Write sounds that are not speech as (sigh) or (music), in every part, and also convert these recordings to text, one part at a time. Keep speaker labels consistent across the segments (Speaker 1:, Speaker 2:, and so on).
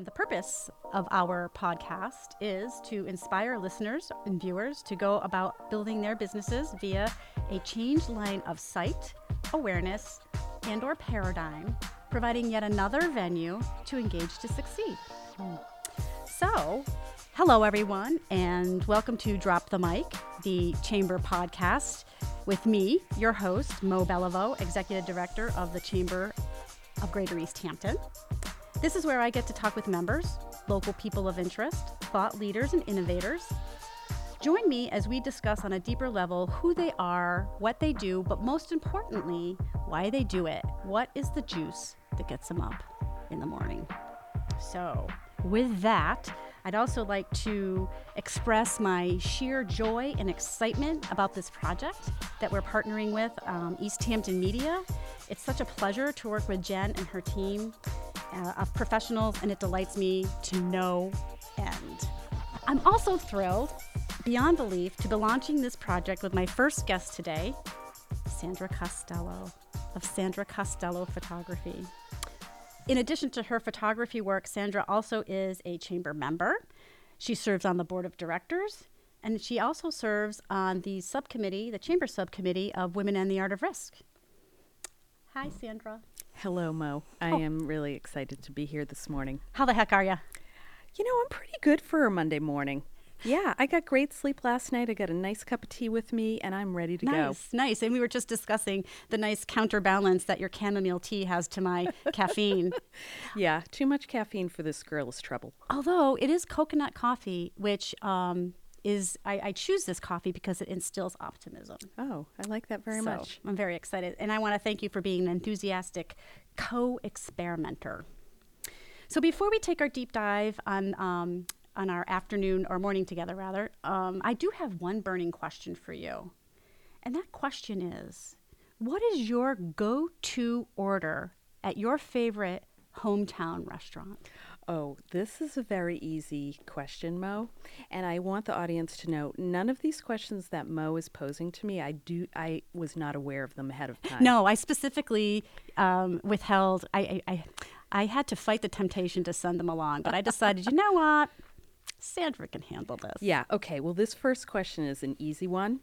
Speaker 1: Um, the purpose of our podcast is to inspire listeners and viewers to go about building their businesses via a changed line of sight, awareness, and or paradigm, providing yet another venue to engage to succeed. So, hello everyone, and welcome to Drop the Mic, the Chamber podcast, with me, your host, Mo Belliveau, Executive Director of the Chamber of Greater Easthampton. This is where I get to talk with members, local people of interest, thought leaders, and innovators. Join me as we discuss on a deeper level who they are, what they do, but most importantly, why they do it. What is the juice that gets them up in the morning? So, with that, I'd also like to express my sheer joy and excitement about this project that we're partnering with um, Easthampton Media. It's such a pleasure to work with Jen and her team uh, of professionals, and it delights me to no end. I'm also thrilled, beyond belief, to be launching this project with my first guest today, Sandra Costello of Sandra Costello Photography. In addition to her photography work, Sandra also is a chamber member. She serves on the board of directors, and she also serves on the subcommittee, the chamber subcommittee of Women and the Art of Risk. Hi, Sandra.
Speaker 2: Hello, Mo. I
Speaker 1: Oh.
Speaker 2: am really excited to be here this morning.
Speaker 1: How the heck are you?
Speaker 2: You know, I'm pretty good for a Monday morning. Yeah, I got great sleep last night. I got a nice cup of tea with me, and I'm ready to go.
Speaker 1: Nice, nice. And we were just discussing the nice counterbalance that your chamomile tea has to my (laughs) caffeine.
Speaker 2: Yeah, too much caffeine for this girl is trouble.
Speaker 1: Although it is coconut coffee, which um, is, I, I choose this coffee because it instills optimism.
Speaker 2: Oh, I like that very
Speaker 1: So,
Speaker 2: much.
Speaker 1: I'm very excited. And I want to thank you for being an enthusiastic co experimenter. So before we take our deep dive on, um, on our afternoon or morning together, rather, um, I do have one burning question for you. And that question is what is your go to order at your favorite hometown restaurant?
Speaker 2: Oh, this is a very easy question, Mo. And I want the audience to know none of these questions that Mo is posing to me, I do I was not aware of them ahead of time.
Speaker 1: No, I specifically um, withheld. I, I, I, I had to fight the temptation to send them along, but I decided, you know what? Sandra can handle this.
Speaker 2: Yeah, okay. Well, this first question is an easy one.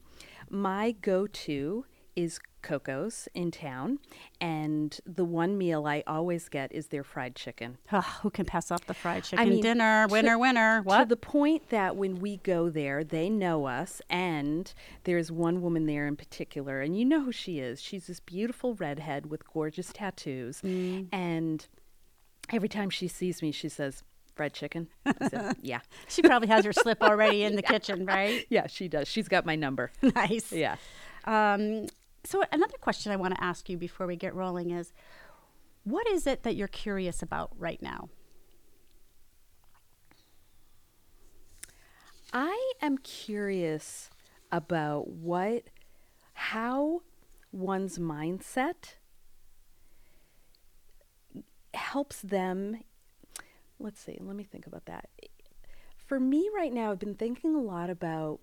Speaker 2: My go to is Coco's in town, and the one meal I always get is their fried chicken.
Speaker 1: Ugh, who can pass up the fried chicken
Speaker 2: mean,
Speaker 1: dinner?
Speaker 2: to-
Speaker 1: Winner, winner.
Speaker 2: To the point that when we go there, they know us, and there's one woman there in particular, and you know who she is. She's this beautiful redhead with gorgeous tattoos,
Speaker 1: Mm.
Speaker 2: and every time she sees me, she says, "Fried chicken." Said, (laughs) "Yeah,
Speaker 1: she probably has her slip already in the (laughs) kitchen, right?
Speaker 2: yeah, she does. She's got my number." (laughs)
Speaker 1: nice.
Speaker 2: Yeah.
Speaker 1: Um, so another question I want to ask you before we get rolling is, what is it that you're curious about right now?
Speaker 2: I am curious about what, how one's mindset helps them. Let's see, let me think about that. For me right now, I've been thinking a lot about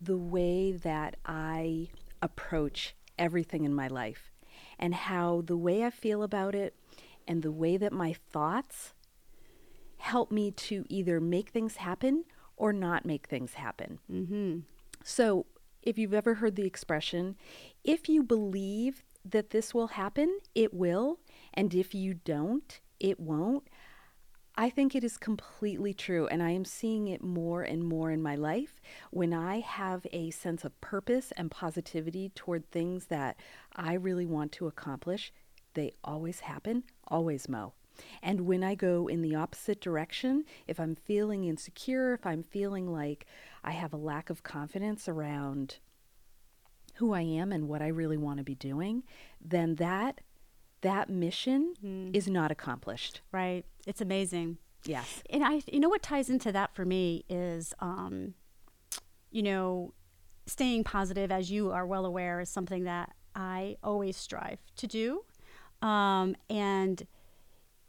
Speaker 2: the way that I approach everything in my life and how the way I feel about it and the way that my thoughts help me to either make things happen or not make things happen.
Speaker 1: Mm-hmm.
Speaker 2: So, if you've ever heard the expression, if you believe that this will happen, it will, and if you don't, it won't. I think it is completely true, and I am seeing it more and more in my life. When I have a sense of purpose and positivity toward things that I really want to accomplish, they always happen, always mo. And when I go in the opposite direction, if I'm feeling insecure, if I'm feeling like I have a lack of confidence around who I am and what I really want to be doing, then that that mission is not accomplished.
Speaker 1: Right. It's amazing.
Speaker 2: Yes.
Speaker 1: And I, you know, what ties into that for me is, um, you know, staying positive, as you are well aware, is something that I always strive to do. Um, and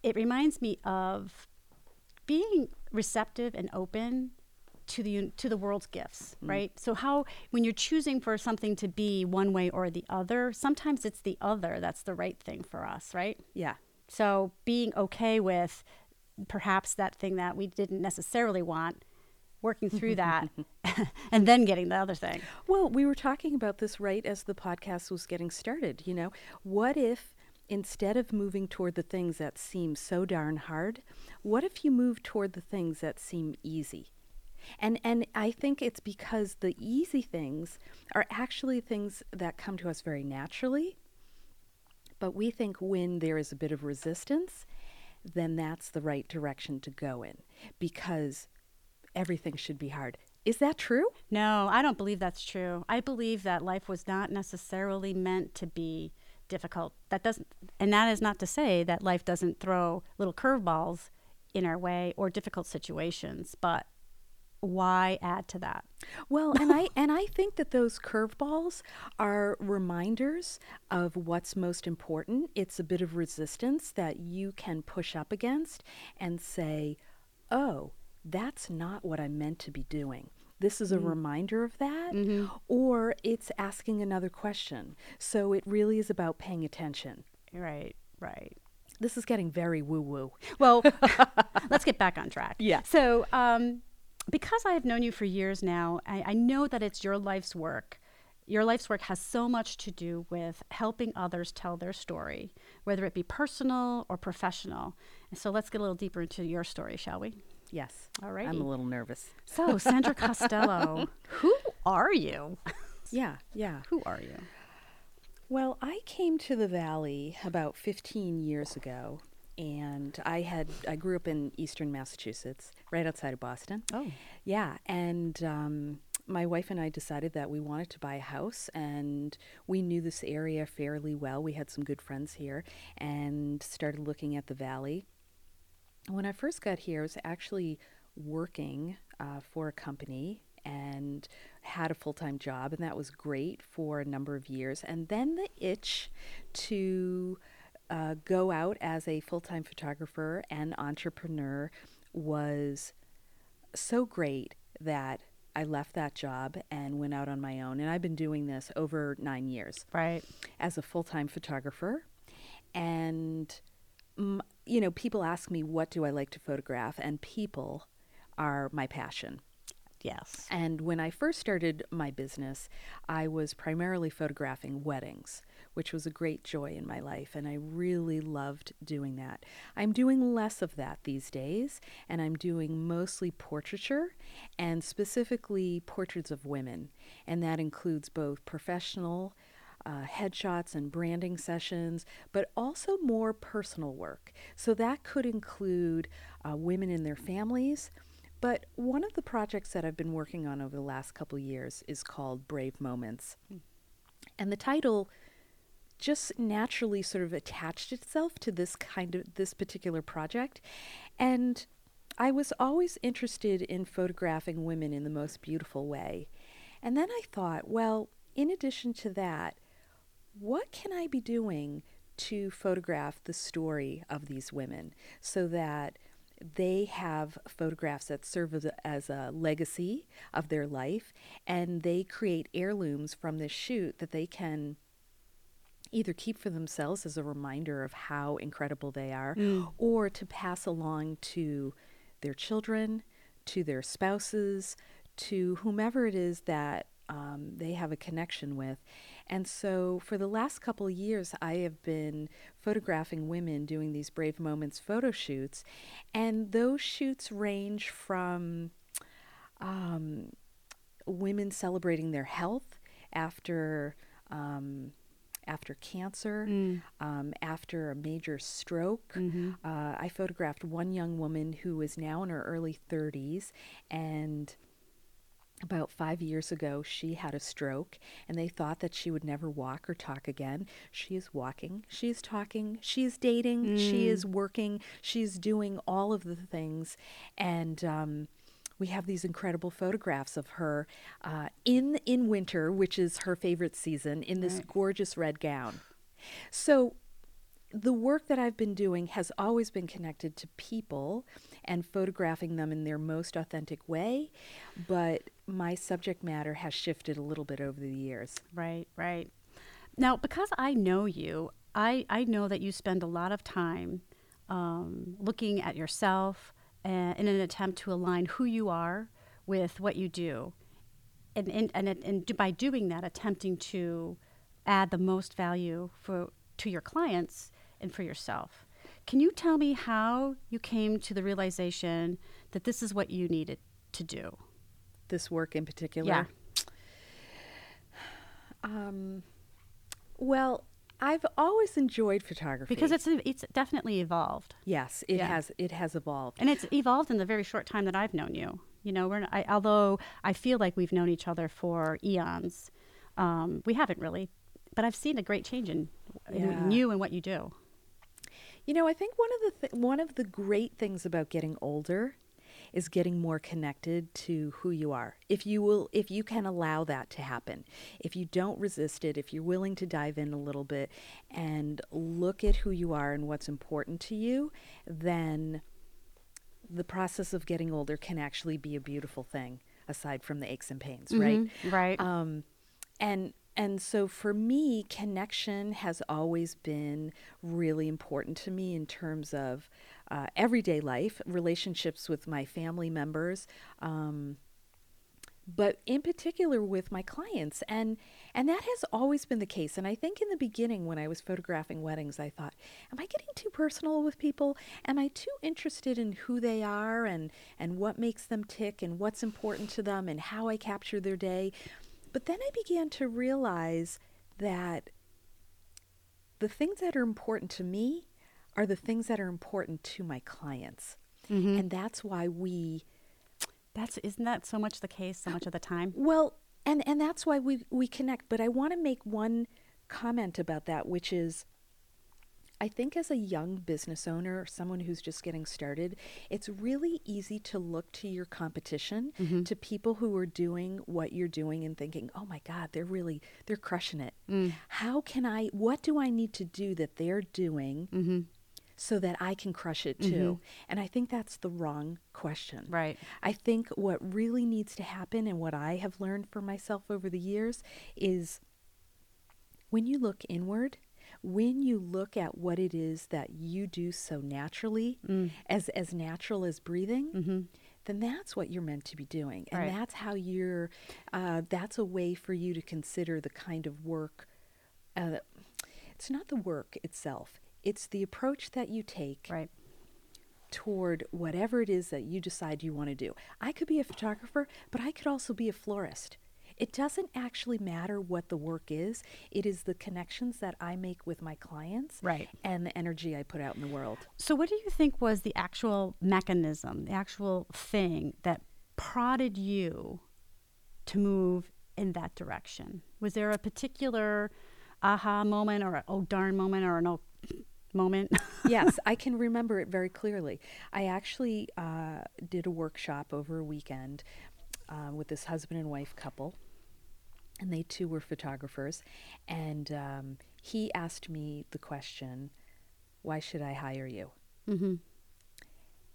Speaker 1: it reminds me of being receptive and open to the to the world's gifts, mm. right? So how when you're choosing for something to be one way or the other, sometimes it's the other that's the right thing for us, right?
Speaker 2: Yeah.
Speaker 1: So being okay with perhaps that thing that we didn't necessarily want, working through (laughs) that, (laughs) and then getting the other thing.
Speaker 2: Well, we were talking about this right as the podcast was getting started. You know, what if instead of moving toward the things that seem so darn hard, what if you move toward the things that seem easy? And and I think it's because the easy things are actually things that come to us very naturally. But we think when there is a bit of resistance, then that's the right direction to go in because everything should be hard. Is that true?
Speaker 1: No, I don't believe that's true. I believe that life was not necessarily meant to be difficult. That doesn't and that is not to say that life doesn't throw little curveballs in our way or difficult situations, but why add to that?
Speaker 2: Well, and I and I think that those curveballs are reminders of what's most important. It's a bit of resistance that you can push up against and say, "Oh, that's not what I meant to be doing." This is a mm. reminder of that, mm-hmm. or it's asking another question. So it really is about paying attention.
Speaker 1: Right, right.
Speaker 2: This is getting very woo woo.
Speaker 1: Well, (laughs) (laughs) let's get back on track.
Speaker 2: Yeah.
Speaker 1: So, um, because I have known you for years now, I, I know that it's your life's work. Your life's work has so much to do with helping others tell their story, whether it be personal or professional. And so let's get a little deeper into your story, shall we?
Speaker 2: Yes.
Speaker 1: All right.
Speaker 2: I'm a little nervous.
Speaker 1: So, Sandra Costello, (laughs) who are you?
Speaker 2: Yeah, yeah.
Speaker 1: Who are you?
Speaker 2: Well, I came to the Valley about 15 years ago and I had I grew up in eastern Massachusetts, right outside of Boston.
Speaker 1: Oh,
Speaker 2: yeah, and um, my wife and I decided that we wanted to buy a house, and we knew this area fairly well. We had some good friends here, and started looking at the valley. When I first got here, I was actually working uh, for a company and had a full time job, and that was great for a number of years. And then the itch to uh, go out as a full time photographer and entrepreneur was so great that I left that job and went out on my own. And I've been doing this over nine years.
Speaker 1: Right.
Speaker 2: As a full time photographer. And, you know, people ask me, what do I like to photograph? And people are my passion.
Speaker 1: Yes.
Speaker 2: And when I first started my business, I was primarily photographing weddings which was a great joy in my life, and I really loved doing that. I'm doing less of that these days, and I'm doing mostly portraiture and specifically portraits of women, and that includes both professional. Uh, headshots and branding sessions, but also more personal work. So that could include uh, women and their families. But one of the projects that I've been working on over the last couple years is called Brave Moments. Hmm. And the title just naturally sort of attached itself to this kind of this particular project and I was always interested in photographing women in the most beautiful way. And then I thought, well, in addition to that, what can I be doing to photograph the story of these women so that they have photographs that serve as a, as a, legacy of their life and they create heirlooms from this shoot that they can either keep for themselves as a reminder of how incredible they are mm. or to pass along to their children, to their spouses, to whomever it is that um, they have a connection with. And so for the last couple of years, I have been photographing women doing these Brave Moments photo shoots. And those shoots range from um, women celebrating their health after. Um, after cancer, mm. um, after a major stroke. Mm-hmm. Uh, I photographed one young woman who is now in her early 30s and about five years ago, she had a stroke, and they thought that she would never walk or talk again. She is walking, she is talking, she is dating, mm. she is working, she's doing all of the things. And um, we have these incredible photographs of her uh, in in winter, which is her favorite season, in this right. gorgeous red gown. So the work that I've been doing has always been connected to people and photographing them in their most authentic way, but my subject matter has shifted a little bit over the years.
Speaker 1: Right, right. Now, because I know you, I, I know that you spend a lot of time um, looking at yourself and, in an attempt to align who you are with what you do. And, and, and, and by doing that, attempting to add the most value for, to your clients and for yourself. Can you tell me how you came to the realization that this is what you needed to do?
Speaker 2: This work in particular?
Speaker 1: Yeah.
Speaker 2: Um, well, I've always enjoyed photography
Speaker 1: because it's it's definitely evolved.
Speaker 2: Yes, it
Speaker 1: Yeah.
Speaker 2: has. It has evolved.
Speaker 1: And it's evolved in the very short time that I've known you. You know, we're I, although I feel like we've known each other for eons, um, we haven't really. But I've seen a great change in, in, in you and what you do.
Speaker 2: You know, I think one of the th- one of the great things about getting older is getting more connected to who you are. If you will if you can allow that to happen. If you don't resist it, if you're willing to dive in a little bit and look at who you are and what's important to you, then the process of getting older can actually be a beautiful thing aside from the aches and pains, right?
Speaker 1: Mhm, right.
Speaker 2: Um, and and so for me, connection has always been really important to me in terms of uh, everyday life, relationships with my family members. Um, but in particular with my clients. And and that has always been the case. And i think in the beginning when i was photographing weddings i thought am i getting too personal with people? Am i too interested in who they are and and what makes them tick and what's important to them and how i capture their day but then i began to realize that the things that are important to me are the things that are important to my clients
Speaker 1: Mhm.
Speaker 2: and that's why we
Speaker 1: That's isn't that so much the case so much of the time?
Speaker 2: Well, and and that's why we we connect. But I want to make one comment about that, which is. I think as a young business owner or someone who's just getting started, it's really easy to look to your competition, mm-hmm. to people who are doing what you're doing and thinking, "Oh my god, they're really they're crushing it. Mm. How can I what do I need to do that they're doing
Speaker 1: Mm-hmm.
Speaker 2: so that I can crush it too?" Mm-hmm. And I think that's the wrong question.
Speaker 1: Right.
Speaker 2: I think what really needs to happen and what I have learned for myself over the years is when you look inward, when you look at what it is that you do so naturally, as as natural as breathing, then that's what you're meant to be doing, and
Speaker 1: Right.
Speaker 2: that's how you're. Uh, that's a way for you to consider the kind of work. Uh, it's not the work itself; it's the approach that you take
Speaker 1: Right.
Speaker 2: toward whatever it is that you decide you want to do. I could be a photographer, but I could also be a florist. It doesn't actually matter what the work is. It is the connections that I make with my clients
Speaker 1: Right.
Speaker 2: and the energy I put out in the world.
Speaker 1: So, what do you think was the actual mechanism, the actual thing that prodded you to move in that direction? Was there a particular aha moment or a oh darn moment or an oh (laughs) moment? (laughs)
Speaker 2: yes, I can remember it very clearly. I actually uh, did a workshop over a weekend uh, with this husband and wife couple, and they too were photographers. And um, he asked me the question, Why should I hire you?
Speaker 1: mm-hmm.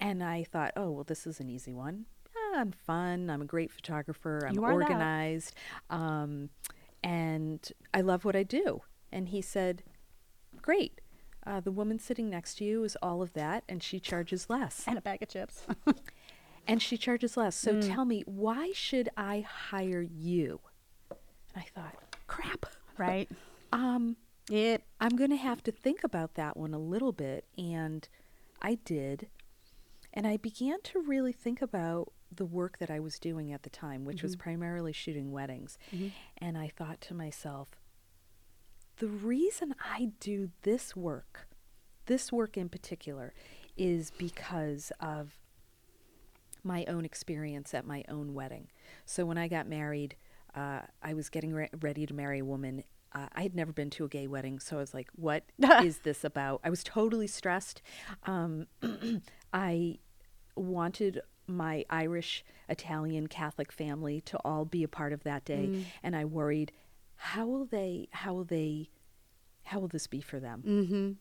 Speaker 2: And I thought, oh, well, this is an easy one. Ah, I'm fun. I'm a great photographer. I'm
Speaker 1: You are that.
Speaker 2: organized. Um, and I love what I do. And he said, great. Uh, the woman sitting next to you is all of that, and she charges less.
Speaker 1: And a bag of chips. (laughs)
Speaker 2: And she charges less. So
Speaker 1: Mm.
Speaker 2: tell me, why should I hire you? I thought, crap.
Speaker 1: right. (laughs)
Speaker 2: Um,
Speaker 1: It.
Speaker 2: I'm going to have to think about that one a little bit. And I did. And I began to really think about the work that I was doing at the time, which was primarily shooting weddings. And I thought to myself, the reason I do this work, this work in particular, is because of my own experience at my own wedding. So when I got married, uh, I was getting re- ready to marry a woman. Uh, I had never been to a gay wedding, so I was like, "What (laughs) is this about?" I was totally stressed. Um, (clears throat) I wanted my Irish, Italian, Catholic family to all be a part of that day, and I worried, how will they? How will they? How will this be for them?
Speaker 1: Mm-hmm.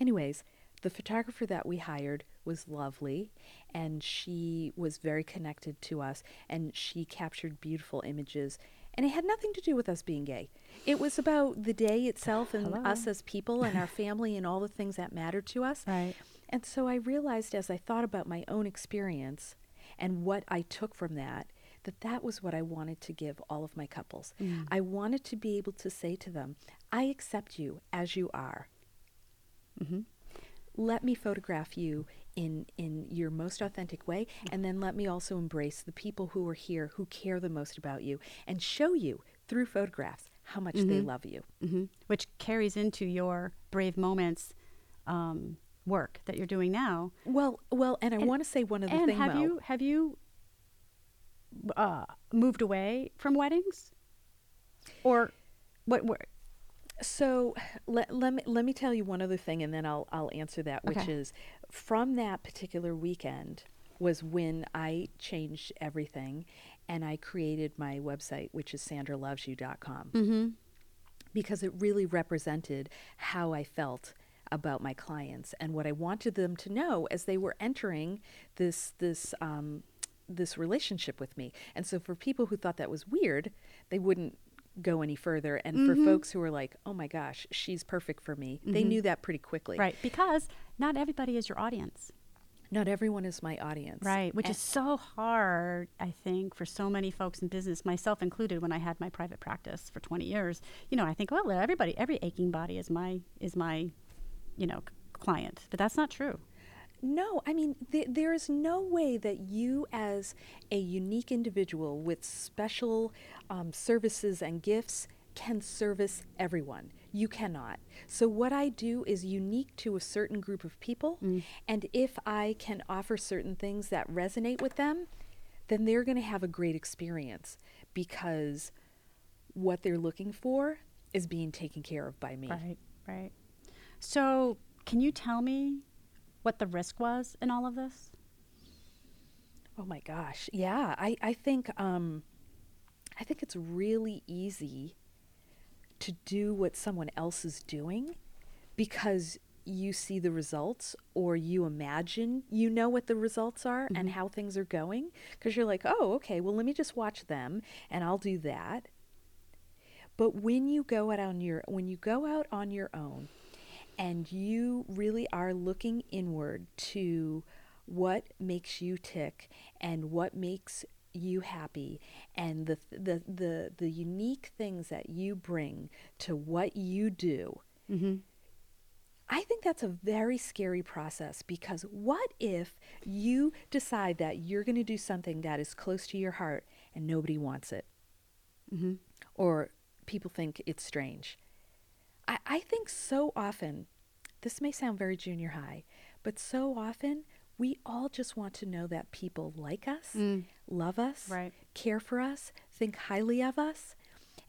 Speaker 2: Anyways, the photographer that we hired was lovely and she was very connected to us and she captured beautiful images. And it had nothing to do with us being gay. It was about the day itself and
Speaker 1: Hello.
Speaker 2: us as people and our (laughs) family and all the things that mattered to us.
Speaker 1: Right.
Speaker 2: And so I realized as I thought about my own experience and what I took from that, that that was what I wanted to give all of my couples.
Speaker 1: Mm.
Speaker 2: I wanted to be able to say to them, I accept you as you are.
Speaker 1: Mm-hmm.
Speaker 2: Let me photograph you in, in your most authentic way, and then let me also embrace the people who are here who care the most about you and show you through photographs how much they love you.
Speaker 1: hmm Which carries into your brave moments um, work that you're doing now.
Speaker 2: Well, well, and I want to say one other
Speaker 1: and
Speaker 2: thing.
Speaker 1: have
Speaker 2: Mo.
Speaker 1: you have you uh, moved away from weddings, or what? what
Speaker 2: So let, let me let me tell you one other thing, and then I'll I'll answer that, which is from that particular weekend was when I changed everything, and I created my website, which is sandralovesyou.com,
Speaker 1: mm-hmm.
Speaker 2: because it really represented how I felt about my clients and what I wanted them to know as they were entering this this um, this relationship with me. And so for people who thought that was weird, they wouldn't go any further. And for mm-hmm. folks who are like, "Oh my gosh, she's perfect for me," they mm-hmm. knew that pretty quickly.
Speaker 1: Right, because not everybody is your audience.
Speaker 2: Not everyone is my audience.
Speaker 1: Right, which
Speaker 2: And-
Speaker 1: is so hard, I think, for so many folks in business, myself included. When I had my private practice for 20 years, you know, I think, well, everybody, every aching body is my is my, you know, client, but that's not true.
Speaker 2: No, I mean, th- there is no way that you, as a unique individual with special um, services and gifts, can service everyone. You cannot. So, what I do is unique to a certain group of people. And if I can offer certain things that resonate with them, then they're going to have a great experience because what they're looking for is being taken care of by me.
Speaker 1: Right, right. So, can you tell me what the risk was in all of this?
Speaker 2: Oh my gosh. Yeah, I, I think um I think it's really easy to do what someone else is doing because you see the results or you imagine you know what the results are and how things are going because you're like, "Oh, okay, well let me just watch them and I'll do that." But when you go out on your when you go out on your own and you really are looking inward to what makes you tick and what makes you happy and the the the, the unique things that you bring to what you do
Speaker 1: Mm-hmm.
Speaker 2: I think that's a very scary process because what if you decide that you're going to do something that is close to your heart and nobody wants it?
Speaker 1: Mm-hmm.
Speaker 2: or people think it's strange. I, I think so often, this may sound very junior high, but so often we all just want to know that people like us,
Speaker 1: Mm.
Speaker 2: love us,
Speaker 1: Right.
Speaker 2: care for us, think highly of us.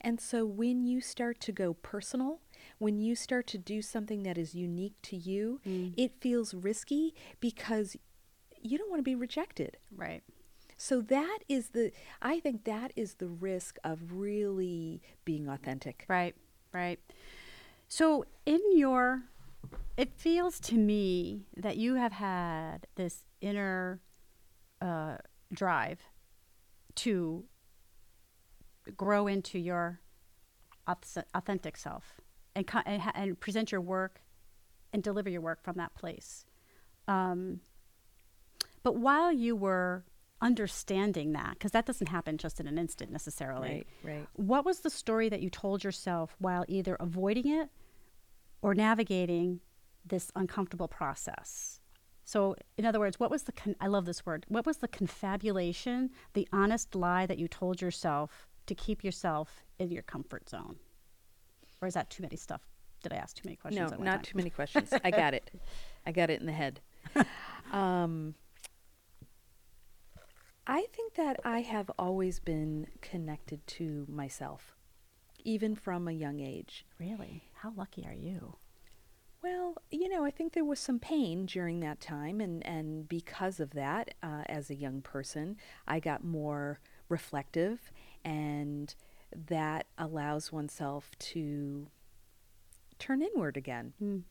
Speaker 2: And so when you start to go personal, when you start to do something that is unique to you,
Speaker 1: Mm.
Speaker 2: it feels risky because you don't want to be rejected.
Speaker 1: Right.
Speaker 2: So that is the I think that is the risk of really being authentic.
Speaker 1: Right, right. So, in your, it feels to me that you have had this inner uh, drive to grow into your authentic self and, co- and, ha- and present your work and deliver your work from that place. Um, but while you were understanding that, because that doesn't happen just in an instant necessarily,
Speaker 2: right.
Speaker 1: what was the story that you told yourself while either avoiding it or navigating this uncomfortable process? So, in other words, what was the, con- I love this word, what was the confabulation, the honest lie that you told yourself to keep yourself in your comfort zone? Or is that too many stuff? Did I ask too many questions?
Speaker 2: No, not
Speaker 1: time?
Speaker 2: too many questions. I got it. (laughs) I got it in the head. (laughs) um, I think that I have always been connected to myself, even from a young age.
Speaker 1: Really? How lucky are you?
Speaker 2: Well, you know, I think there was some pain during that time, and, and because of that, uh, as a young person, I got more reflective, and that allows oneself to turn inward again.
Speaker 1: Mm.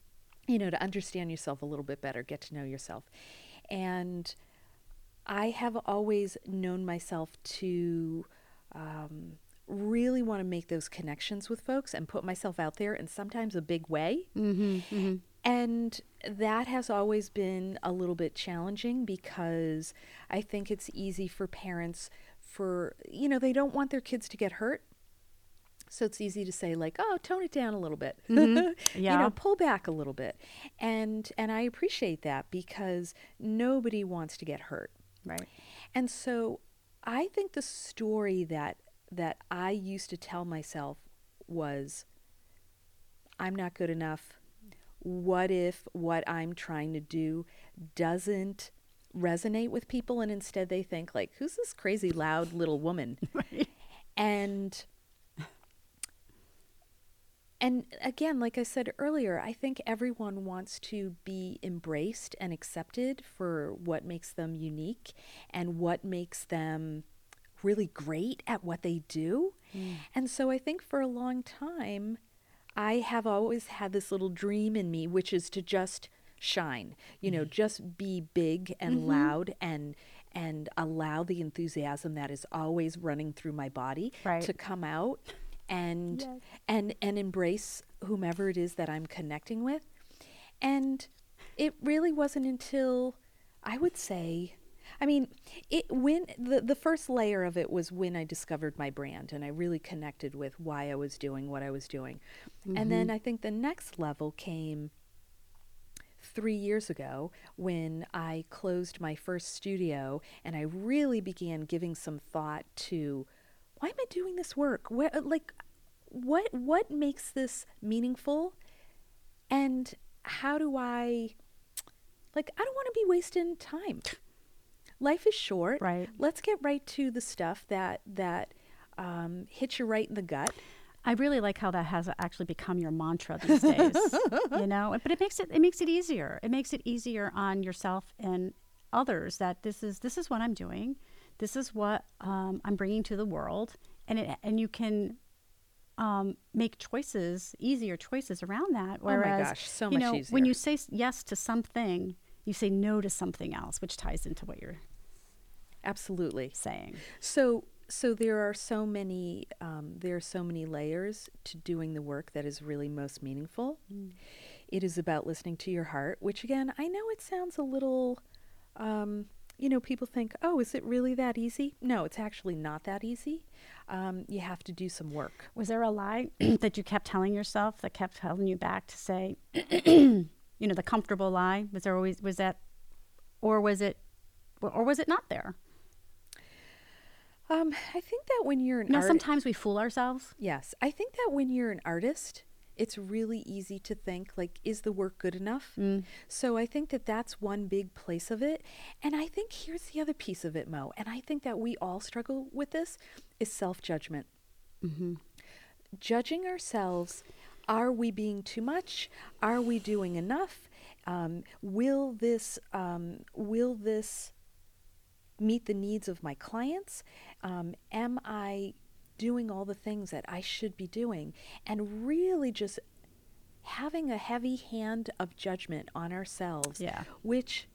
Speaker 2: You know, to understand yourself a little bit better, get to know yourself. And I have always known myself to um, want to make those connections with folks and put myself out there in sometimes a big way.
Speaker 1: Mm-hmm, mm-hmm.
Speaker 2: And that has always been a little bit challenging because I think it's easy for parents for, you know, they don't want their kids to get hurt. So it's easy to say like, "Oh, tone it down a little bit." (laughs) you
Speaker 1: Yeah.
Speaker 2: know, pull back a little bit. And and I appreciate that because nobody wants to get hurt.
Speaker 1: Right.
Speaker 2: And so I think the story that that I used to tell myself was I'm not good enough. What if what I'm trying to do doesn't resonate with people and instead they think like who's this crazy loud little woman? (laughs)
Speaker 1: Right.
Speaker 2: And and again, like I said earlier, I think everyone wants to be embraced and accepted for what makes them unique and what makes them really great at what they do. Mm. And so I think for a long time, I have always had this little dream in me, which is to just shine, you know, mm-hmm. just be big and mm-hmm. loud and and allow the enthusiasm that is always running through my body
Speaker 1: Right.
Speaker 2: to come out and
Speaker 1: Yes.
Speaker 2: and and embrace whomever it is that I'm connecting with. And it really wasn't until I would say I mean, it when the the first layer of it was when I discovered my brand and I really connected with why I was doing what I was doing. And then mm-hmm. I think the next level came 3 years ago when I closed my first studio and I really began giving some thought to why am I doing this work? Where uh, like what what makes this meaningful? And how do I like I don't want to be wasting time. Life is short.
Speaker 1: Right.
Speaker 2: Let's get right to the stuff that that um, hits you right in the gut.
Speaker 1: I really like how that has actually become your mantra these days. (laughs) you know, but it makes it it makes it easier. It makes it easier on yourself and others that this is this is what I'm doing. This is what um, I'm bringing to the world, and it and you can um, make choices, easier choices around that.
Speaker 2: Oh my
Speaker 1: Whereas,
Speaker 2: gosh, so
Speaker 1: you
Speaker 2: much
Speaker 1: know,
Speaker 2: easier.
Speaker 1: when you say yes to something, you say no to something else, which ties into what you're
Speaker 2: Absolutely.
Speaker 1: saying.
Speaker 2: So so there are so many um, there are so many layers to doing the work that is really most meaningful. It is about listening to your heart, which again I know it sounds a little, um, you know, people think, oh, is it really that easy? No, it's actually not that easy. Um, you have to do some work.
Speaker 1: Was there a lie (clears throat) that you kept telling yourself that kept holding you back to say, (clears throat) you know, the comfortable lie? Was there always was that, or was it, or was it not there?
Speaker 2: Um, I think that when you're an
Speaker 1: You know,
Speaker 2: artist,
Speaker 1: sometimes we fool ourselves.
Speaker 2: Yes. I think that when you're an artist, it's really easy to think like is the work good enough? So I think that that's one big place of it. And I think here's the other piece of it, Mo. And I think that we all struggle with this is self-judgment. Judging ourselves, are we being too much? Are we doing enough? Um, will this um, will this meet the needs of my clients? Um, am I doing all the things that I should be doing? And really just having a heavy hand of judgment on ourselves.
Speaker 1: Yeah.
Speaker 2: Which,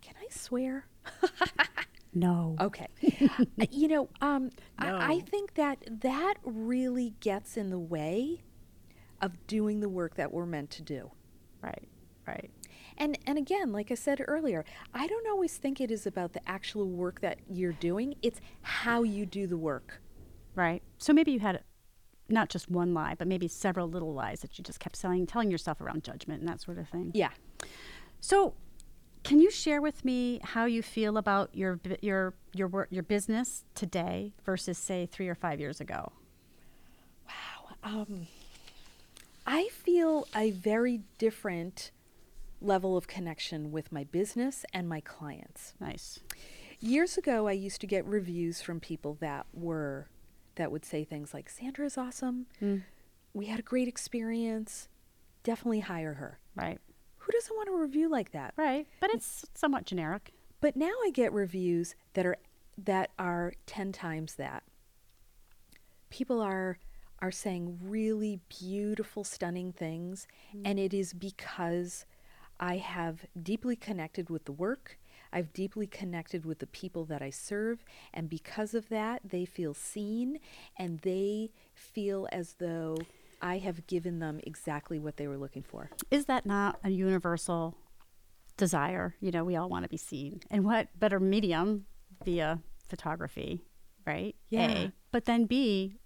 Speaker 2: can I swear? (laughs)
Speaker 1: No.
Speaker 2: Okay. (laughs) You know, um, I, I think that that really gets in the way of doing the work that we're meant to do.
Speaker 1: Right. Right.
Speaker 2: And and again, like I said earlier, I don't always think it is about the actual work that you're doing. It's how you do the work.
Speaker 1: Right. So maybe you had not just one lie, but maybe several little lies that you just kept telling telling yourself around judgment and that sort of thing.
Speaker 2: Yeah.
Speaker 1: So, can you share with me how you feel about your your your work your business today versus say 3 or 5 years ago? Wow.
Speaker 2: Um, I feel a very different level of connection with my business and my clients.
Speaker 1: Nice.
Speaker 2: Years ago, I used to get reviews from people that were that would say things like, "Sandra is awesome. Hmm. We had a great experience. Definitely hire her."
Speaker 1: Right.
Speaker 2: Who doesn't want a review like that?
Speaker 1: Right. But it's somewhat generic.
Speaker 2: But now I get reviews that are that are 10 times that. People are are saying really beautiful stunning things hmm. and it is because I have deeply connected with the work. I've deeply connected with the people that I serve and because of that they feel seen and they feel as though I have given them exactly what they were looking for.
Speaker 1: Is that not a universal desire? You know, we all want to be seen. And what better medium via photography, right?
Speaker 2: Yeah.
Speaker 1: A. But then B,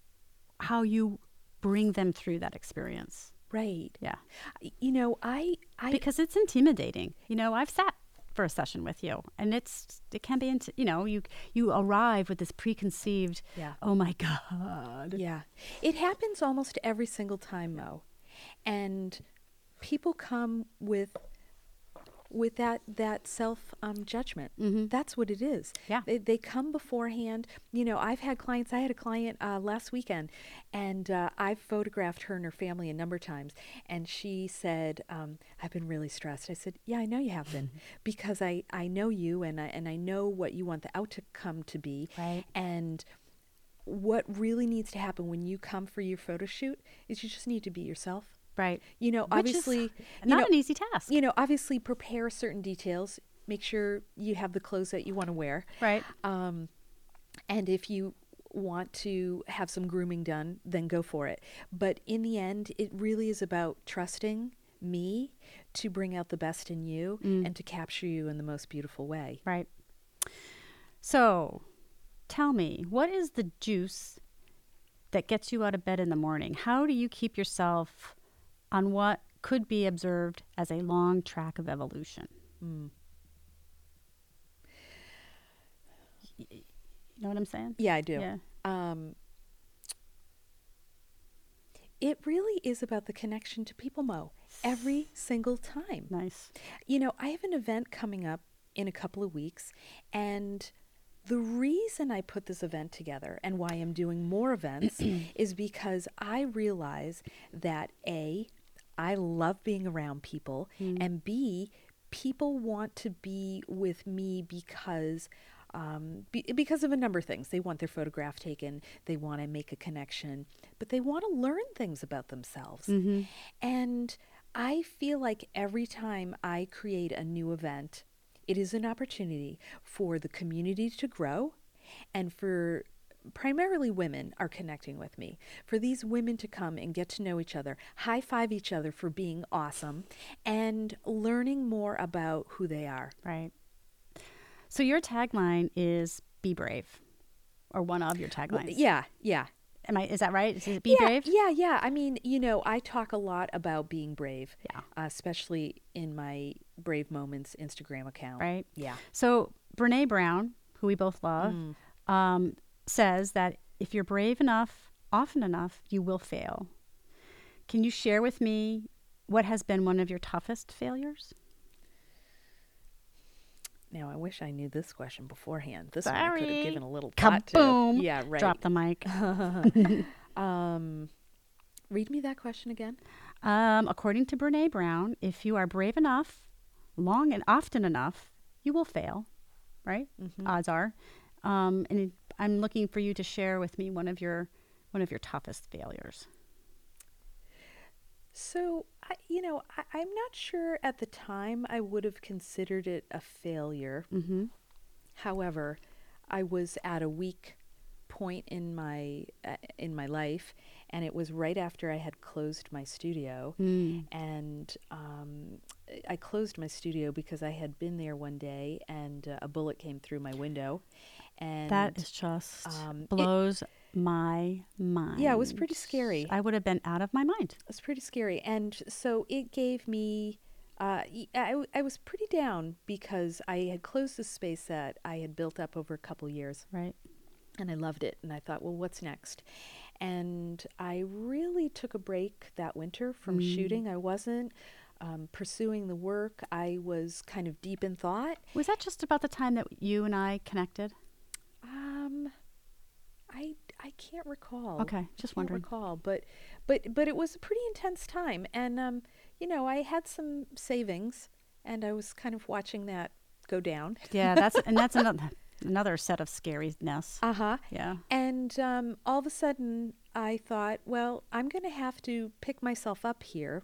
Speaker 1: how you bring them through that experience.
Speaker 2: Right.
Speaker 1: Yeah.
Speaker 2: You know, I I
Speaker 1: Because it's intimidating. You know, I've sat for a session with you and it's it can be into you know you you arrive with this preconceived
Speaker 2: Yeah.
Speaker 1: oh my god
Speaker 2: Yeah. It happens almost every single time, Mo. And people come with with that that self um, judgment. That's what it is.
Speaker 1: Yeah.
Speaker 2: They, they come beforehand. You know, I've had clients. I had a client uh, last weekend, and uh, I've photographed her and her family a number of times. And she said, um, "I've been really stressed." I said, "Yeah, I know you have been, (laughs) because I I know you, and I and I know what you want the outcome to be.
Speaker 1: Right.
Speaker 2: And what really needs to happen when you come for your photo shoot is you just need to be yourself.
Speaker 1: Right
Speaker 2: You know,
Speaker 1: Which
Speaker 2: obviously,
Speaker 1: not
Speaker 2: know,
Speaker 1: an easy task
Speaker 2: you know, obviously prepare certain details. Make sure you have the clothes that you want to wear.
Speaker 1: right
Speaker 2: Um, and if you want to have some grooming done, then go for it. But in the end, it really is about trusting me to bring out the best in you and to capture you in the most beautiful way.
Speaker 1: Right. So, tell me, what is the juice that gets you out of bed in the morning? How do you keep yourself on what could be observed as a long track of evolution? Y- You know what I'm saying?
Speaker 2: Yeah, I do.
Speaker 1: Yeah.
Speaker 2: Um, it really is about the connection to people, Mo, every single time.
Speaker 1: Nice.
Speaker 2: You know, I have an event coming up in a couple of weeks, and the reason I put this event together and why I'm doing more events (clears throat) is because I realize that A, I love being around people, and B, people want to be with me because. Um, be, because of a number of things. They want their photograph taken, they want to make a connection, but they want to learn things about themselves. And I feel like every time I create a new event, it is an opportunity for the community to grow and for primarily women are connecting with me for these women to come and get to know each other high five each other for being awesome and learning more about who they are
Speaker 1: Right. So, your tagline is be brave, or one of your
Speaker 2: Well,
Speaker 1: taglines.
Speaker 2: yeah yeah
Speaker 1: Am I, is that right? Is it be
Speaker 2: yeah,
Speaker 1: brave?
Speaker 2: yeah yeah i mean you know i talk a lot about being brave
Speaker 1: Yeah.
Speaker 2: uh, especially in my brave moments instagram account
Speaker 1: Right.
Speaker 2: yeah
Speaker 1: So Brene Brown, who we both love, um, says that if you're brave enough, often enough, you will fail. Can you share with me what has been one of your toughest failures?
Speaker 2: Now I wish I knew this question beforehand. This one I could have given a little thought to.
Speaker 1: Kaboom!
Speaker 2: Yeah, right.
Speaker 1: Drop the mic. (laughs)
Speaker 2: Um, read me that question again.
Speaker 1: Um, according to Brene Brown, if you are brave enough, long and often enough, you will fail. Right? Odds are. Um, and I'm looking for you to share with me one of your one of your toughest failures.
Speaker 2: So I, you know, I, I'm not sure at the time I would have considered it a failure.
Speaker 1: Mm-hmm.
Speaker 2: However, I was at a weak point in my uh, in my life, and it was right after I had closed my studio.
Speaker 1: Mm.
Speaker 2: And um, I closed my studio because I had been there one day, and uh, a bullet came through my window. And
Speaker 1: That is just
Speaker 2: um, it-
Speaker 1: blows my mind.
Speaker 2: Yeah, it was pretty scary.
Speaker 1: I would have been out of my mind.
Speaker 2: It was pretty scary. And so it gave me, uh, I, I was pretty down because I had closed the space that I had built up over a couple years
Speaker 1: Right.
Speaker 2: and I loved it. And I thought, well, what's next? And I really took a break that winter from shooting. I wasn't um, pursuing the work, I was kind of deep in thought.
Speaker 1: Was that just about the time that you and I connected?
Speaker 2: I can't recall.
Speaker 1: Okay, just
Speaker 2: can't
Speaker 1: wondering.
Speaker 2: recall, but but but it was a pretty intense time, and um, you know, I had some savings, and I was kind of watching that go down.
Speaker 1: Yeah, that's and that's (laughs) another another set of scariness.
Speaker 2: Uh huh.
Speaker 1: Yeah.
Speaker 2: And um, all of a sudden, I thought, well, I'm going to have to pick myself up here,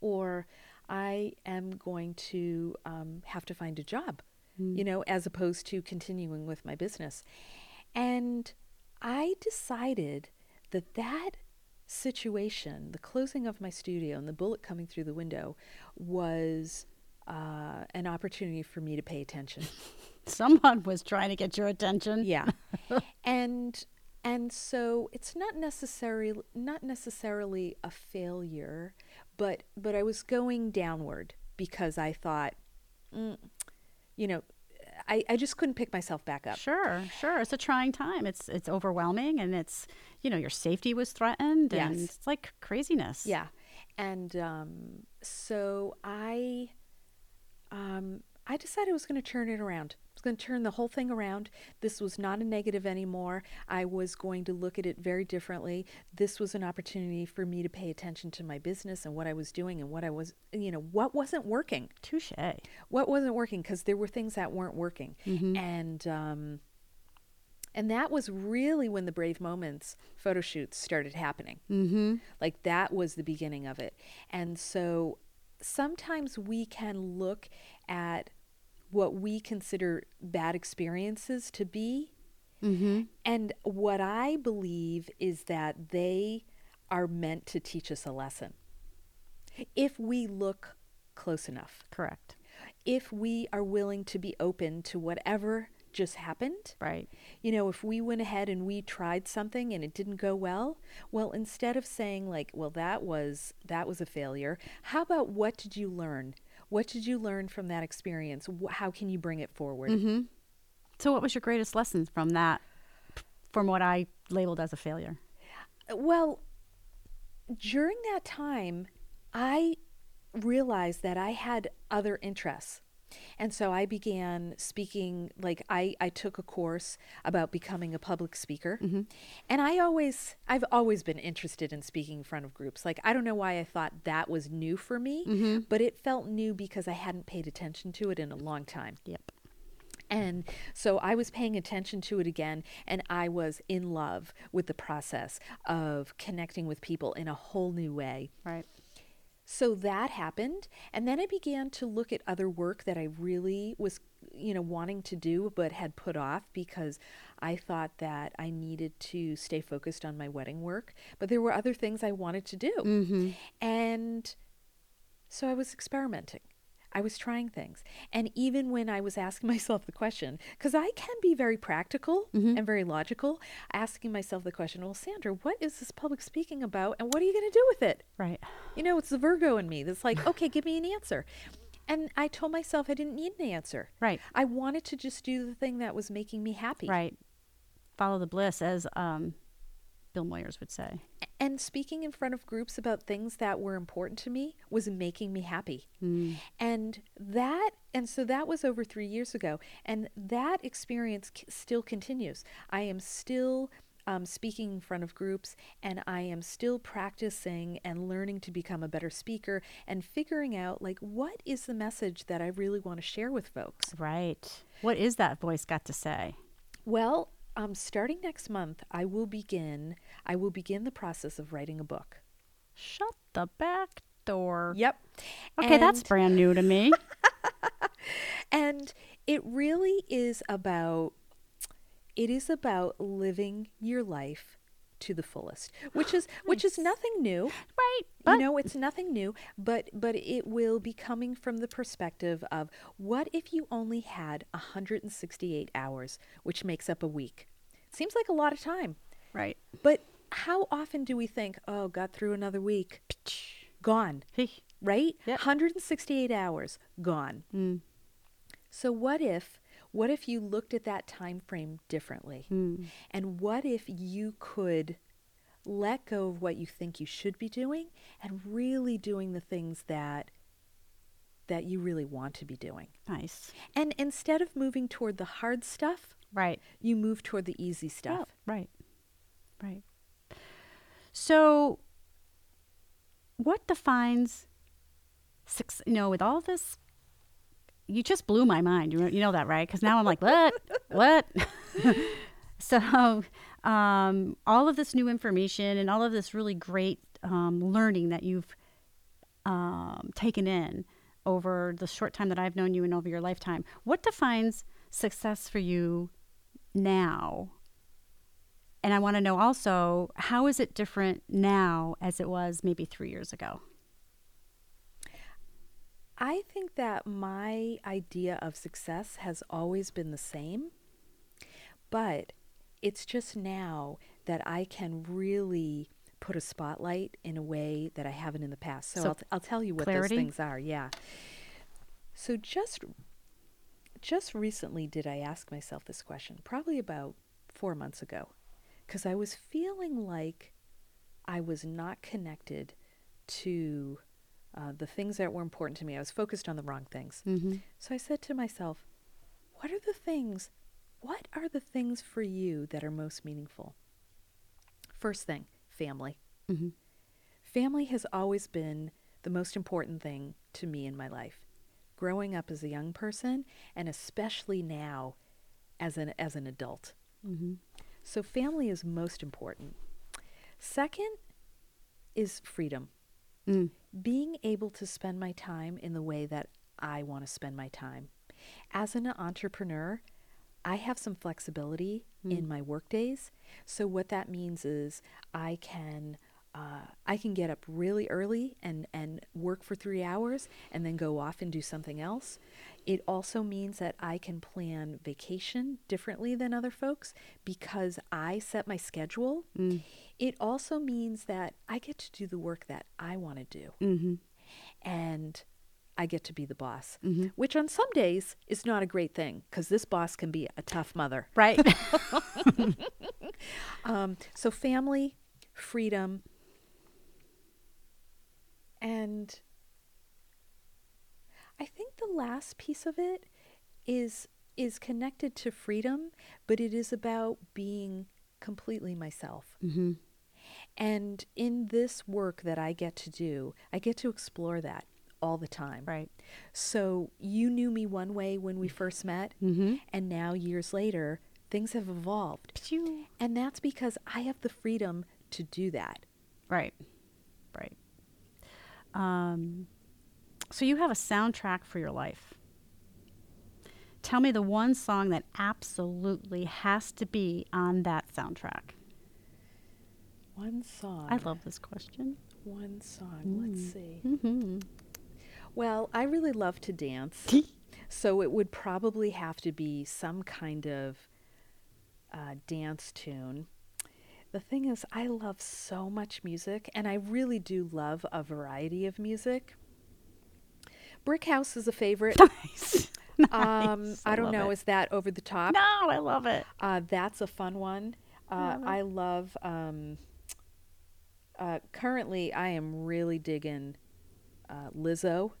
Speaker 2: or I am going to um, have to find a job, you know, as opposed to continuing with my business. And I decided that that situation, the closing of my studio and the bullet coming through the window was uh, an opportunity for me to pay attention. (laughs)
Speaker 1: Someone was trying to get your attention.
Speaker 2: yeah. (laughs) and and so it's not necessarily not necessarily a failure, but but I was going downward because I thought, mm, you know, I, I just couldn't pick myself back up.
Speaker 1: Sure, sure. It's a trying time. It's it's overwhelming, and it's you know your safety was threatened, and
Speaker 2: Yes.
Speaker 1: it's like craziness.
Speaker 2: Yeah. And um, so I um, I decided I was going to turn it around. I was going to turn the whole thing around. This was not a negative anymore. I was going to look at it very differently. This was an opportunity for me to pay attention to my business and what I was doing and what I was, you know, what wasn't working.
Speaker 1: Touche.
Speaker 2: What wasn't working because there were things that weren't working. And um, and that was really when the Brave Moments photo shoots started happening.
Speaker 1: Mm-hmm.
Speaker 2: Like that was the beginning of it. And so sometimes we can look at what we consider bad experiences to be.
Speaker 1: Mm-hmm.
Speaker 2: And what I believe is that they are meant to teach us a lesson. If we look close enough,
Speaker 1: Correct.
Speaker 2: if we are willing to be open to whatever just happened,
Speaker 1: Right.
Speaker 2: you know, if we went ahead and we tried something and it didn't go well, well, instead of saying like, well, that was that was a failure, how about what did you learn? What did you learn from that experience? How can you bring it forward?
Speaker 1: Mm-hmm. So, what was your greatest lesson from that? From what I labeled as a failure.
Speaker 2: Well, during that time, I realized that I had other interests. And so I began speaking, like I, I took a course about becoming a public speaker. Mm-hmm. And I always, I've always been interested in speaking in front of groups. Like, I don't know why I thought that was new for me, mm-hmm. but it felt new because I hadn't paid attention to it in a long time.
Speaker 1: Yep.
Speaker 2: And so I was paying attention to it again, and I was in love with the process of connecting with people in a whole new way.
Speaker 1: Right.
Speaker 2: So that happened, and then I began to look at other work that I really was, you know, wanting to do but had put off because I thought that I needed to stay focused on my wedding work. But there were other things I wanted to do.
Speaker 1: Mm-hmm.
Speaker 2: And so I was experimenting. I was trying things. And even when I was asking (laughs) myself the question, because I can be very practical and very logical, asking myself the question, well, Sandra, what is this public speaking about and what are you going to do with it?
Speaker 1: Right.
Speaker 2: You know, it's the Virgo in me that's like, (laughs) okay, give me an answer. And I told myself I didn't need an answer.
Speaker 1: Right.
Speaker 2: I wanted to just do the thing that was making me happy.
Speaker 1: Right. Follow the bliss, as um, Bill Moyers would say.
Speaker 2: And speaking in front of groups about things that were important to me was making me happy.
Speaker 1: Mm.
Speaker 2: And that, and so that was over three years ago. And that experience c- still continues. I am still um, speaking in front of groups and I am still practicing and learning to become a better speaker and figuring out, like, what is the message that I really want to share with folks?
Speaker 1: Right. What is that voice got to say?
Speaker 2: Well, um, starting next month, I will begin. I will begin the process of writing a book.
Speaker 1: Shut the back door.
Speaker 2: Yep.
Speaker 1: Okay, that's brand new to me. (laughs)
Speaker 2: And it really is about it is about living your life to the fullest, which is (gasps) which is nothing new.
Speaker 1: right. But
Speaker 2: you know, it's nothing new, but but it will be coming from the perspective of what if you only had 168 hours, which makes up a week. Seems like a lot of time.
Speaker 1: right.
Speaker 2: But how often do we think, "Oh, got through another week. Gone." Right?
Speaker 1: Yep.
Speaker 2: 168 hours gone.
Speaker 1: Mm.
Speaker 2: So what if what if you looked at that time frame differently?
Speaker 1: Mm.
Speaker 2: And what if you could let go of what you think you should be doing and really doing the things that that you really want to be doing?
Speaker 1: Nice.
Speaker 2: And instead of moving toward the hard stuff,
Speaker 1: Right.
Speaker 2: you move toward the easy stuff.
Speaker 1: Oh, right. Right. So, what defines success? You know, with all this, you just blew my mind. You, know- you know that, right? Because now I'm like, what? what? (laughs) so, um, all of this new information and all of this really great um, learning that you've um, taken in over the short time that I've known you and over your lifetime, what defines success for you now And I want to know also how is it different now as it was maybe three years ago?
Speaker 2: I think that my idea of success has always been the same, but it's just now that I can really put a spotlight in a way that I haven't in the past. So,
Speaker 1: So
Speaker 2: I'll, t- I'll tell you what
Speaker 1: clarity?
Speaker 2: those things are. Yeah. So just just recently did I ask myself this question, probably about 4 months ago, cuz I was feeling like I was not connected to uh, the things that were important to me. I was focused on the wrong things.
Speaker 1: Mm-hmm.
Speaker 2: So I said to myself, what are the things, what are the things for you that are most meaningful? First thing, family.
Speaker 1: Mm-hmm.
Speaker 2: Family has always been the most important thing to me in my life. Growing up as a young person and especially now as an as an adult.
Speaker 1: Mm-hmm.
Speaker 2: So family is most important. Second is freedom.
Speaker 1: Mm.
Speaker 2: Being able to spend my time in the way that I want to spend my time. As an entrepreneur, I have some flexibility in my work days. So what that means is I can uh, I can get up really early and, and work for three hours and then go off and do something else. It also means that I can plan vacation differently than other folks because I set my schedule. It also means that I get to do the work that I want to do
Speaker 1: Mm-hmm.
Speaker 2: and I get to be the boss,
Speaker 1: Mm-hmm.
Speaker 2: which on some days is not a great thing because this boss can be a tough mother.
Speaker 1: Right. (laughs)
Speaker 2: Um, so, family, freedom, and I think the last piece of it is is connected to freedom, but it is about being completely myself.
Speaker 1: mm-hmm.
Speaker 2: And in this work that I get to do, I get to explore that all the time.
Speaker 1: Right.
Speaker 2: So you knew me one way when we first met,
Speaker 1: Mm-hmm.
Speaker 2: and now years later, things have evolved.
Speaker 1: Pew.
Speaker 2: And that's because I have the freedom to do that.
Speaker 1: Right. Right. Um, so you have a soundtrack for your life. Tell me the one song that absolutely has to be on that soundtrack.
Speaker 2: One song.
Speaker 1: I love this question.
Speaker 2: one song. Let's see.
Speaker 1: Mm-hmm.
Speaker 2: Well, I really love to dance. so it would probably have to be some kind of uh, dance tune. The thing is, I love so much music, and I really do love a variety of music. Brick House is a favorite. (laughs)
Speaker 1: nice.
Speaker 2: Um,
Speaker 1: Nice.
Speaker 2: I don't know,
Speaker 1: it.
Speaker 2: is that over the top?
Speaker 1: No, I love it.
Speaker 2: Uh, that's a fun one. Uh,
Speaker 1: Love.
Speaker 2: I love. Um, uh, currently, I am really digging uh, Lizzo.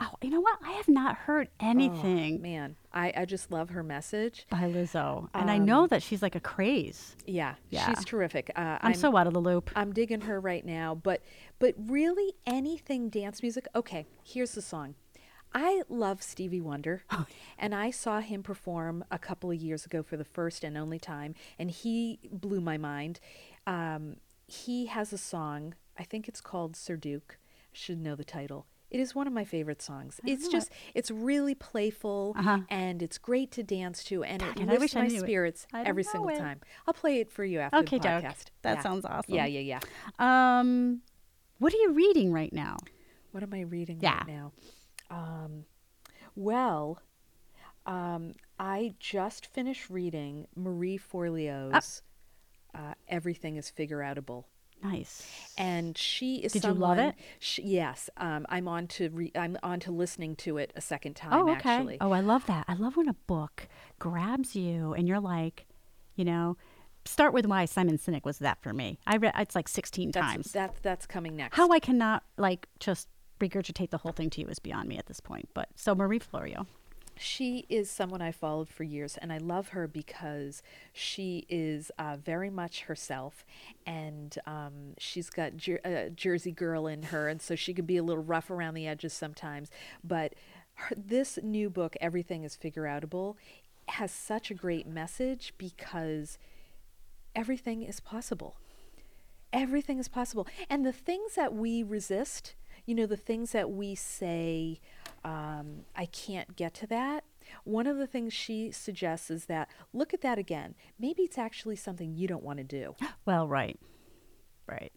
Speaker 1: Oh, you know what? I have not heard anything
Speaker 2: Oh, man, I, I just love her message.
Speaker 1: by Lizzo, and I know
Speaker 2: Um,
Speaker 1: that she's like a craze.
Speaker 2: Yeah,
Speaker 1: Yeah.
Speaker 2: she's terrific. Uh,
Speaker 1: I'm, so out of the loop.
Speaker 2: I'm digging her right now, but but really anything dance music. Okay, here's the song. I love Stevie Wonder, (laughs)
Speaker 1: Oh,
Speaker 2: and I saw him perform a couple of years ago for the first and only time, and he blew my mind. Um, he has a song, I think it's called Sir Duke. I should know the title. It is one of my favorite songs. It's just, it's really playful
Speaker 1: Uh-huh.
Speaker 2: and it's great to dance to, and it
Speaker 1: Dang it, I wish
Speaker 2: lifts my
Speaker 1: it.
Speaker 2: spirits every single
Speaker 1: it.
Speaker 2: time. I'll play it for you after
Speaker 1: Okay,
Speaker 2: the
Speaker 1: doke.
Speaker 2: podcast.
Speaker 1: That
Speaker 2: Yeah.
Speaker 1: sounds awesome.
Speaker 2: Yeah, yeah, yeah.
Speaker 1: Um, what are you reading right now?
Speaker 2: What am I reading
Speaker 1: Yeah.
Speaker 2: right now? Um, well, um, I just finished reading Marie Forleo's uh, "Everything Is Figure Outable,"
Speaker 1: Nice.
Speaker 2: and she is.
Speaker 1: Did you love it?
Speaker 2: She, yes, um, I'm on to re- I'm on to listening to it a second time.
Speaker 1: Oh, okay.
Speaker 2: Actually,
Speaker 1: Oh, I love that. I love when a book grabs you and you're like, you know, start with why Simon Sinek was that for me. I read it's like 16
Speaker 2: that's
Speaker 1: times.
Speaker 2: that's that's coming next.
Speaker 1: How I cannot like just regurgitate the whole thing to you is beyond me at this point. But so Marie Forleo.
Speaker 2: She is someone I followed for years, and I love her because she is uh, very much herself, and um, she's got jer- uh, Jersey girl in her, and so she can be a little rough around the edges sometimes. But her, this new book, Everything is Figure Outable, has such a great message because everything is possible everything is possible. And the things that we resist, you know, the things that we say, um, I can't get to that, One of the things she suggests is that look at that again. Maybe it's actually something you don't want to do. (gasps)
Speaker 1: Well, right. Right.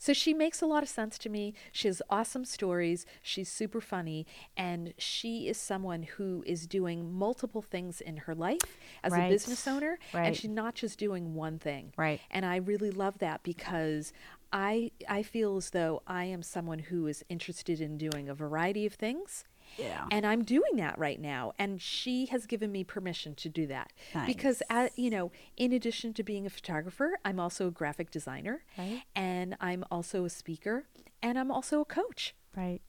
Speaker 2: So she makes a lot of sense to me. She has awesome stories. She's super funny. And she is someone who is doing multiple things in her life as
Speaker 1: Right.
Speaker 2: a business owner.
Speaker 1: Right.
Speaker 2: And she's not just doing one thing.
Speaker 1: Right.
Speaker 2: And I really love that because I I feel as though I am someone who is interested in doing a variety of things.
Speaker 1: Yeah.
Speaker 2: And I'm doing that right now. And she has given me permission to do that. Because, uh, you know, in addition to being a photographer, I'm also a graphic designer.
Speaker 1: Right.
Speaker 2: And I'm also a speaker. And I'm also a coach.
Speaker 1: Right.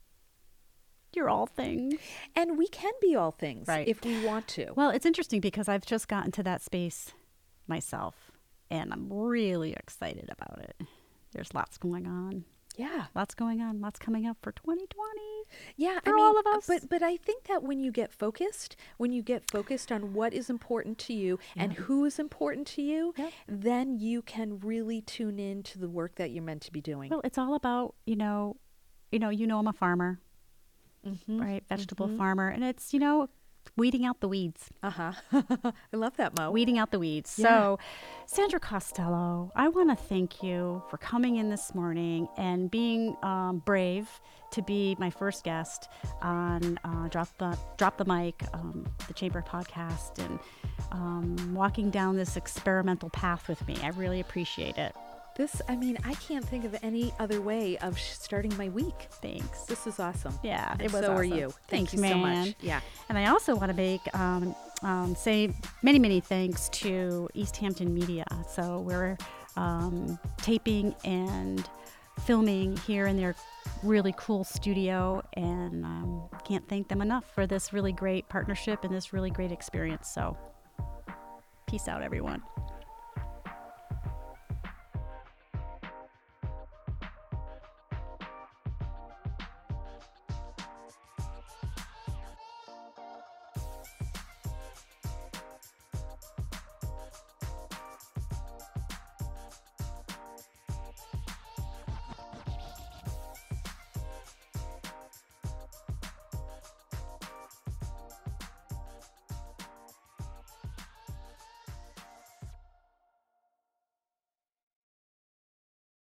Speaker 1: You're all things.
Speaker 2: And we can be all things
Speaker 1: Right.
Speaker 2: if we want to.
Speaker 1: Well, it's interesting because I've just gotten to that space myself and I'm really excited about it. There's lots going on.
Speaker 2: Yeah.
Speaker 1: Lots going on. Lots coming up for 2020.
Speaker 2: Yeah,
Speaker 1: for
Speaker 2: I mean,
Speaker 1: all of us.
Speaker 2: but but I think that when you get focused, when you get focused on what is important to you and who is important to you,
Speaker 1: Yep.
Speaker 2: then you can really tune in to the work that you're meant to be doing.
Speaker 1: Well, it's all about, you know, you know, you know I'm a farmer,
Speaker 2: Mm-hmm.
Speaker 1: right? Vegetable farmer. And it's, you know, weeding out the weeds.
Speaker 2: Uh huh. (laughs) I love that, Mo.
Speaker 1: weeding out the weeds.
Speaker 2: Yeah.
Speaker 1: So, Sandra Costello, I want to thank you for coming in this morning and being um, brave to be my first guest on uh, Drop the Drop the Mic, um, the Chamber podcast, and um, walking down this experimental path with me. I really appreciate it.
Speaker 2: This, I mean, I can't think of any other way of sh- starting my week.
Speaker 1: Thanks.
Speaker 2: This is awesome.
Speaker 1: Yeah,
Speaker 2: And
Speaker 1: it was
Speaker 2: so are you.
Speaker 1: Thanks,
Speaker 2: Thank you so
Speaker 1: man.
Speaker 2: much. Yeah.
Speaker 1: And I also want to make um, um, say many many thanks to Easthampton Media. So we're um, taping and filming here in their really cool studio, and um, can't thank them enough for this really great partnership and this really great experience. So peace out, everyone.